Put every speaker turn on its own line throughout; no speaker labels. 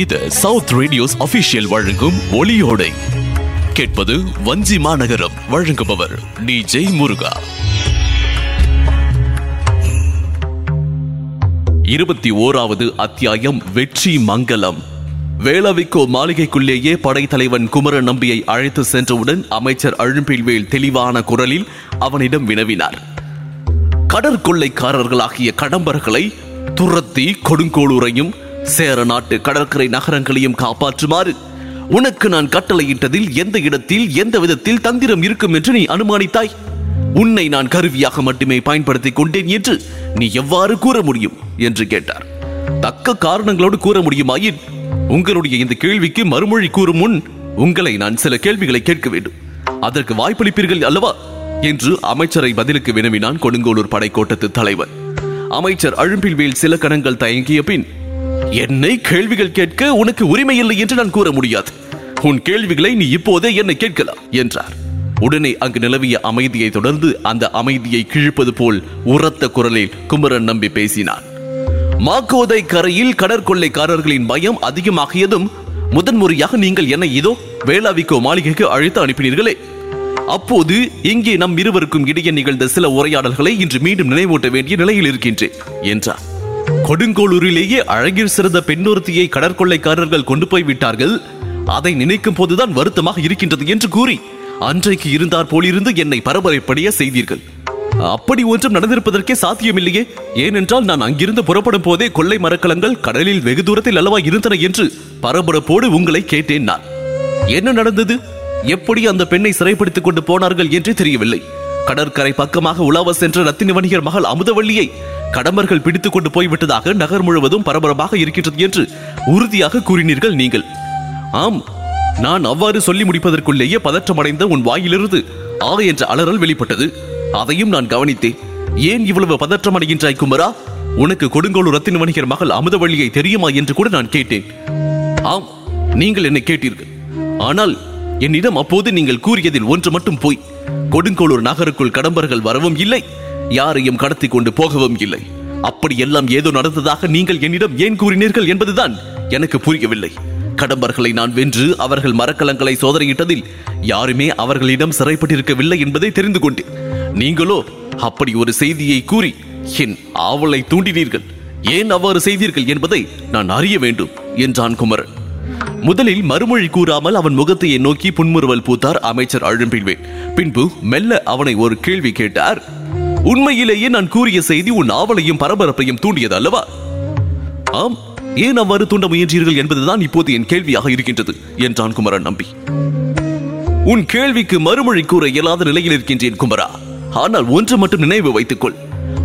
இது south Radios official வழங்கும் ஒளியோடை கேட்பது வஞ்சி மாநகரம் வழங்குபவர் டிஜே முருகா இருபத்தி ஓராவது அத்தியாயம் வெற்றி மங்களம் வேளாவிக்கோ மாளிகைக்குள்ளேயே படைத்தலைவன் குமர நம்பியை அழைத்து சென்றவுடன் அமைச்சர் அழும்பில்வேல் தெளிவான குரலில் அவனிடம் வினவினார் கடற்கொள்ளைக்காரர்களாகிய கடம்பர்களை துரத்தி கொடுங்கோளூரையும் சேர நாட்டு கடற்கரை நகரங்களையும் காப்பாற்றுமாறு உனக்கு நான் கட்டளையிட்டதில் எந்த இடத்தில் எந்த விதத்தில் தந்திரம் இருக்கும் என்று நீ அனுமானித்தாய் உன்னை நான் கருவியாக மட்டுமே பயன்படுத்திக் கொண்டேன் என்று நீ எவ்வாறு கூற முடியும் என்று கேட்டார் தக்க காரணங்களோடு கூற முடியுமாயின் உங்களுடைய இந்த கேள்விக்கு மறுமொழி கூறும் முன் உங்களை நான் சில கேள்விகளை கேட்க வேண்டும் அதற்கு வாய்ப்பளிப்பீர்கள் அல்லவா என்று அமைச்சரை பதிலுக்கு வினவினான் கொடுங்கோலூர் படைக்கோட்டத்து தலைவர் அமைச்சர் அழும்பில் வேல் சில கணங்கள் தயங்கிய பின் என்னை கேள்விகள் கேட்க உனக்கு உரிமை இல்லை என்று நான் கூற முடியாது உன் கேள்விகளை நீ இப்போதே என்னை கேட்கலாம் என்றார் உடனே அங்கு நிலவிய அமைதியை தொடர்ந்து அந்த அமைதியை கிழிப்பது போல் உரத்த குரலில் குமரன் நம்பி பேசினான் மாக்கோதை கரையில் கடற்கொள்ளைக்காரர்களின் பயம் அதிகமாகியதும் முதன்முறையாக நீங்கள் என்னை இதோ வேளாவிக்கோ மாளிகைக்கு அழைத்து அனுப்பினீர்களே அப்போது இங்கே நம் இருவருக்கும் இடையே நிகழ்ந்த சில உரையாடல்களை இன்று மீண்டும் நினைவூட்ட வேண்டிய நிலையில் இருக்கின்றேன் என்றார் கொடுங்கோளூரிலேயே அழகில் சிறந்த பெண்ணொருத்தியை கடற்கொள்ளைக்காரர்கள் கொண்டு போய் விட்டார்கள் அதை நினைக்கும் போதுதான் வருத்தமாக இருக்கின்றது என்று கூறி அன்றைக்கு இருந்தார் போலிருந்து என்னை பரபரப்படைய செய்தீர்கள் அப்படி ஒன்றும் நடந்திருப்பதற்கே சாத்தியமில்லையே ஏனென்றால் நான் அங்கிருந்து புறப்படும் போதே கொள்ளை மரக்கலங்கள் கடலில் வெகு தூரத்தில் அளவா இருந்தன என்று பரபரப்போடு உங்களை கேட்டேன் நான் என்ன நடந்தது எப்படி அந்த பெண்ணை சிறைப்படுத்திக் கொண்டு போனார்கள் என்றே தெரியவில்லை கடற்கரை பக்கமாக உலாவ சென்ற ரத்தினி வணிகர் மகள் அமுதவள்ளியை கடம்பர்கள் பிடித்துக் கொண்டு போய்விட்டதாக நகர் முழுவதும் பரபரப்பாக இருக்கின்றது என்று உறுதியாக கூறினீர்கள் நீங்கள் ஆம் நான் அவ்வாறு சொல்லி முடிப்பதற்குள்ளேயே பதற்றமடைந்த உன் வாயிலிருந்து ஆ என்ற அலறல் வெளிப்பட்டது அதையும் நான் கவனித்தேன் ஏன் இவ்வளவு பதற்றமடைகின்றாய் குமரா உனக்கு கொடுங்கோல் ரத்தின வணிகர் மகள் வழியை தெரியுமா என்று கூட நான் கேட்டேன் ஆம் நீங்கள் என்னை கேட்டீர்கள் ஆனால் என்னிடம் அப்போது நீங்கள் கூறியதில் ஒன்று மட்டும் போய் கொடுங்கோளூர் நகருக்குள் கடம்பர்கள் வரவும் இல்லை யாரையும் கடத்தி கொண்டு போகவும் இல்லை அப்படி எல்லாம் ஏதோ நடந்ததாக நீங்கள் என்னிடம் ஏன் கூறினீர்கள் என்பதுதான் எனக்கு புரியவில்லை கடம்பர்களை நான் வென்று அவர்கள் மரக்கலங்களை சோதனையிட்டதில் யாருமே அவர்களிடம் சிறைப்பட்டிருக்கவில்லை என்பதை தெரிந்து கொண்டேன் நீங்களோ அப்படி ஒரு செய்தியை கூறி என் ஆவலை தூண்டினீர்கள் ஏன் அவ்வாறு செய்தீர்கள் என்பதை நான் அறிய வேண்டும் என்றான் குமரன் முதலில் மறுமொழி கூறாமல் அவன் முகத்தையை நோக்கி புன்முறுவல் பூத்தார் அமைச்சர் அழும்பில்வே பின்பு மெல்ல அவனை ஒரு கேள்வி கேட்டார் உண்மையிலேயே நான் கூறிய செய்தி உன் ஆவலையும் பரபரப்பையும் தூண்டியது அல்லவா ஆம் ஏன் அவ்வாறு தூண்ட முயன்றீர்கள் என்பதுதான் இப்போது என் கேள்வியாக இருக்கின்றது என்றான் குமரன் நம்பி உன் கேள்விக்கு மறுமொழி கூற இயலாத நிலையில் இருக்கின்றேன் குமரா ஆனால் ஒன்று மட்டும் நினைவு வைத்துக்கொள்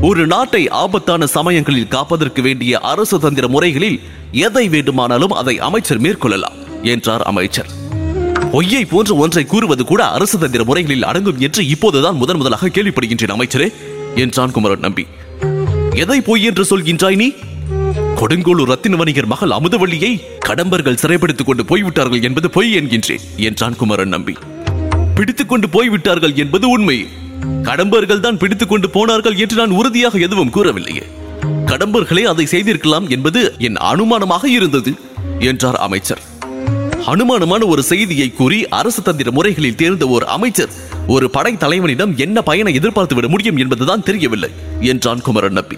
ஒரு நாட்டை ஆபத்தான சமயங்களில் காப்பதற்கு வேண்டிய அரசு தந்திர முறைகளில் எதை வேண்டுமானாலும் அதை அமைச்சர் மேற்கொள்ளலாம் என்றார் அமைச்சர் பொய்யை போன்ற ஒன்றை கூறுவது கூட அரசு தந்திர முறைகளில் அடங்கும் என்று இப்போதுதான் முதன் முதலாக கேள்விப்படுகின்றேன் அமைச்சரே என்றான் குமரன் நம்பி எதை பொய் என்று சொல்கின்றாய் நீ கொடுங்கோலு ரத்தின வணிகர் மகள் அமுதவள்ளியை கடம்பர்கள் சிறைப்படுத்திக் கொண்டு போய்விட்டார்கள் என்பது பொய் என்கின்றேன் என்றான் குமரன் நம்பி பிடித்துக் கொண்டு போய்விட்டார்கள் என்பது உண்மை கடம்பர்கள் தான் பிடித்துக் கொண்டு போனார்கள் என்று நான் உறுதியாக எதுவும் கூறவில்லையே கடம்பர்களே அதை செய்திருக்கலாம் என்பது என் அனுமானமாக இருந்தது என்றார் அமைச்சர் அனுமானமான ஒரு செய்தியை கூறி அரசு தந்திர முறைகளில் தேர்ந்த ஒரு அமைச்சர் ஒரு படை தலைவனிடம் என்ன பயனை எதிர்பார்த்து விட முடியும் என்பதுதான் தெரியவில்லை என்றான் குமரன் நம்பி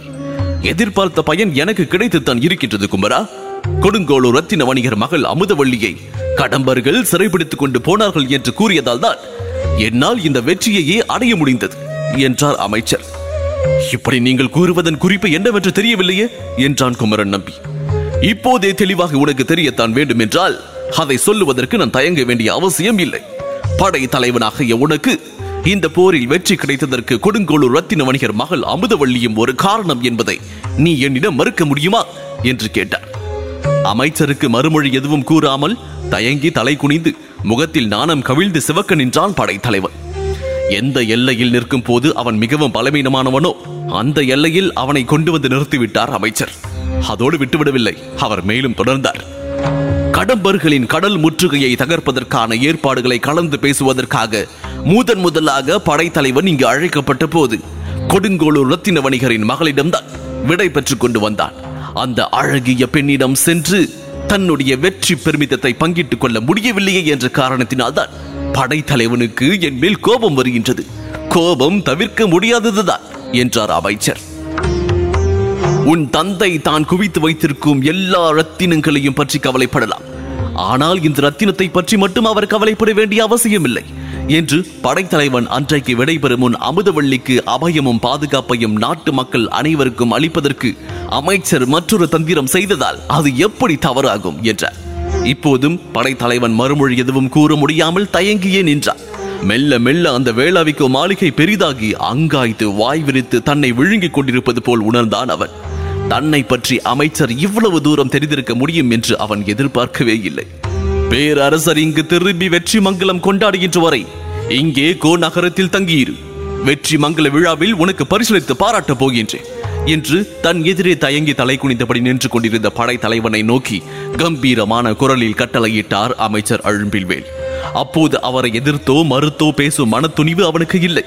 எதிர்பார்த்த பயன் எனக்கு கிடைத்துத்தான் இருக்கின்றது குமரா கொடுங்கோளூர் ரத்தின வணிகர் மகள் அமுதவள்ளியை கடம்பர்கள் சிறைபிடித்துக் கொண்டு போனார்கள் என்று கூறியதால் தான் என்னால் இந்த வெற்றியையே அடைய முடிந்தது என்றார் அமைச்சர் இப்படி நீங்கள் கூறுவதன் குறிப்பு என்னவென்று தெரியவில்லையே என்றான் குமரன் நம்பி இப்போதே தெளிவாக உனக்கு தெரியத்தான் வேண்டும் என்றால் அதை சொல்லுவதற்கு நான் தயங்க வேண்டிய அவசியம் இல்லை படை தலைவனாக உனக்கு இந்த போரில் வெற்றி கிடைத்ததற்கு கொடுங்கோளூர் ரத்தின வணிகர் மகள் அமுதவள்ளியும் ஒரு காரணம் என்பதை நீ என்னிடம் மறுக்க முடியுமா என்று கேட்டார் அமைச்சருக்கு மறுமொழி எதுவும் கூறாமல் தயங்கி தலை குனிந்து முகத்தில் நாணம் கவிழ்ந்து சிவக்க நின்றான் படைத்தலைவன் எந்த எல்லையில் நிற்கும் போது அவன் மிகவும் பலவீனமானவனோ அந்த எல்லையில் அவனை கொண்டு வந்து நிறுத்திவிட்டார் அமைச்சர் அதோடு விட்டுவிடவில்லை அவர் மேலும் தொடர்ந்தார் கடம்பர்களின் கடல் முற்றுகையை தகர்ப்பதற்கான ஏற்பாடுகளை கலந்து பேசுவதற்காக மூதன் முதலாக படைத்தலைவன் இங்கு அழைக்கப்பட்ட போது கொடுங்கோளூர் ரத்தின வணிகரின் மகளிடம்தான் விடை பெற்றுக் கொண்டு வந்தான் அந்த அழகிய பெண்ணிடம் சென்று தன்னுடைய வெற்றி பெருமிதத்தை பங்கிட்டுக் கொள்ள முடியவில்லையே என்ற காரணத்தினால்தான் படைத்தலைவனுக்கு என் மேல் கோபம் வருகின்றது கோபம் தவிர்க்க முடியாததுதான் என்றார் அமைச்சர் உன் தந்தை தான் குவித்து வைத்திருக்கும் எல்லா ரத்தினங்களையும் பற்றி கவலைப்படலாம் ஆனால் இந்த ரத்தினத்தை பற்றி மட்டும் அவர் கவலைப்பட வேண்டிய அவசியமில்லை என்று படைத்தலைவன் அன்றைக்கு விடைபெறும் முன் அமுதவள்ளிக்கு அபயமும் பாதுகாப்பையும் நாட்டு மக்கள் அனைவருக்கும் அளிப்பதற்கு அமைச்சர் மற்றொரு தந்திரம் செய்ததால் அது எப்படி தவறாகும் என்றார் இப்போதும் படைத்தலைவன் மறுமொழி எதுவும் கூற முடியாமல் தயங்கியே நின்றார் மெல்ல மெல்ல அந்த வேளாவிக்கு மாளிகை பெரிதாகி அங்காய்த்து வாய் விரித்து தன்னை விழுங்கிக் கொண்டிருப்பது போல் உணர்ந்தான் அவன் தன்னை பற்றி அமைச்சர் இவ்வளவு தூரம் தெரிந்திருக்க முடியும் என்று அவன் எதிர்பார்க்கவே இல்லை பேரரசர் இங்கு திரும்பி வெற்றி மங்கலம் கொண்டாடுகின்ற வரை இங்கே கோ நகரத்தில் தங்கியிரு வெற்றி மங்கல விழாவில் உனக்கு பரிசீலித்து பாராட்டப் போகின்றேன் என்று தன் எதிரே தயங்கி தலை குனிந்தபடி நின்று கொண்டிருந்த படை தலைவனை நோக்கி கம்பீரமான குரலில் கட்டளையிட்டார் அமைச்சர் அழும்பில்வேல் அப்போது அவரை எதிர்த்தோ மறுத்தோ பேசும் மனத்துணிவு அவனுக்கு இல்லை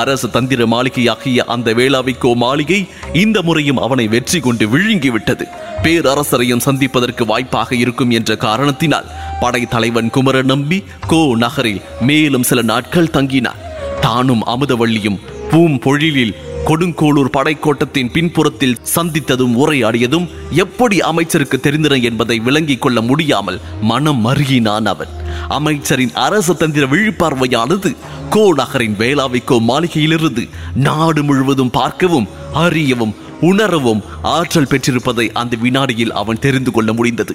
அரச தந்திர மாளிகையாகிய அந்த வேளாவிக்கோ மாளிகை இந்த முறையும் அவனை வெற்றி கொண்டு விழுங்கிவிட்டது பேரரசரையும் சந்திப்பதற்கு வாய்ப்பாக இருக்கும் என்ற காரணத்தினால் படைத்தலைவன் குமர நம்பி கோ நகரில் மேலும் சில நாட்கள் தங்கினார் தானும் அமுதவள்ளியும் பூம்பொழிலில் கொடுங்கோளூர் படைக்கோட்டத்தின் பின்புறத்தில் சந்தித்ததும் உரையாடியதும் எப்படி அமைச்சருக்கு தெரிந்தன என்பதை விளங்கிக் கொள்ள முடியாமல் மனம் மருகினான் அவன் அமைச்சரின் அரசு தந்திர விழிப்பார்வையானது கோ நகரின் வேளாவிக்கோ மாளிகையிலிருந்து நாடு முழுவதும் பார்க்கவும் அறியவும் உணரவும் ஆற்றல் பெற்றிருப்பதை அந்த வினாடியில் அவன் தெரிந்து கொள்ள முடிந்தது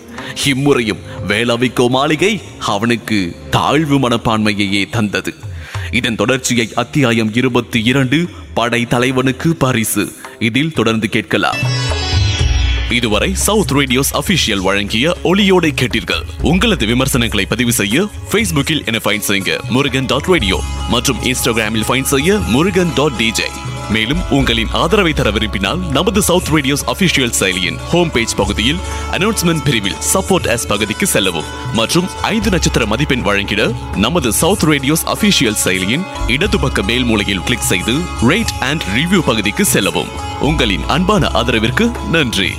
இம்முறையும் வேளாவிக்கோ மாளிகை அவனுக்கு தாழ்வு மனப்பான்மையையே தந்தது இதன் தொடர்ச்சியை அத்தியாயம் இருபத்தி இரண்டு படை தலைவனுக்கு பரிசு இதில் தொடர்ந்து கேட்கலாம் இதுவரை சவுத் ரேடியோஸ் அபிஷியல் வழங்கிய ஒளியோடை கேட்டீர்கள் உங்களது விமர்சனங்களை பதிவு செய்ய பேஸ்புக்கில் என ஃபைன் செய்யுங்க முருகன் டாட் ரேடியோ மற்றும் இன்ஸ்டாகிராமில் ஃபைன் செய்ய முருகன் டாட் டிஜே மேலும் உங்களின் ஆதரவை தர விரும்பினால் நமது சவுத் ரேடியோஸ் அபிஷியல் செயலியின் ஹோம் பேஜ் பகுதியில் அனௌன்ஸ்மெண்ட் பிரிவில் சப்போர்ட் ஆஸ் பகுதிக்கு செல்லவும் மற்றும் ஐந்து நட்சத்திர மதிப்பெண் வழங்கிட நமது சவுத் ரேடியோஸ் அபிஷியல் செயலியின் இடது பக்க மேல் மூலையில் கிளிக் செய்து ரேட் அண்ட் ரிவ்யூ பகுதிக்கு செல்லவும் உங்களின் அன்பான ஆதரவிற்கு நன்றி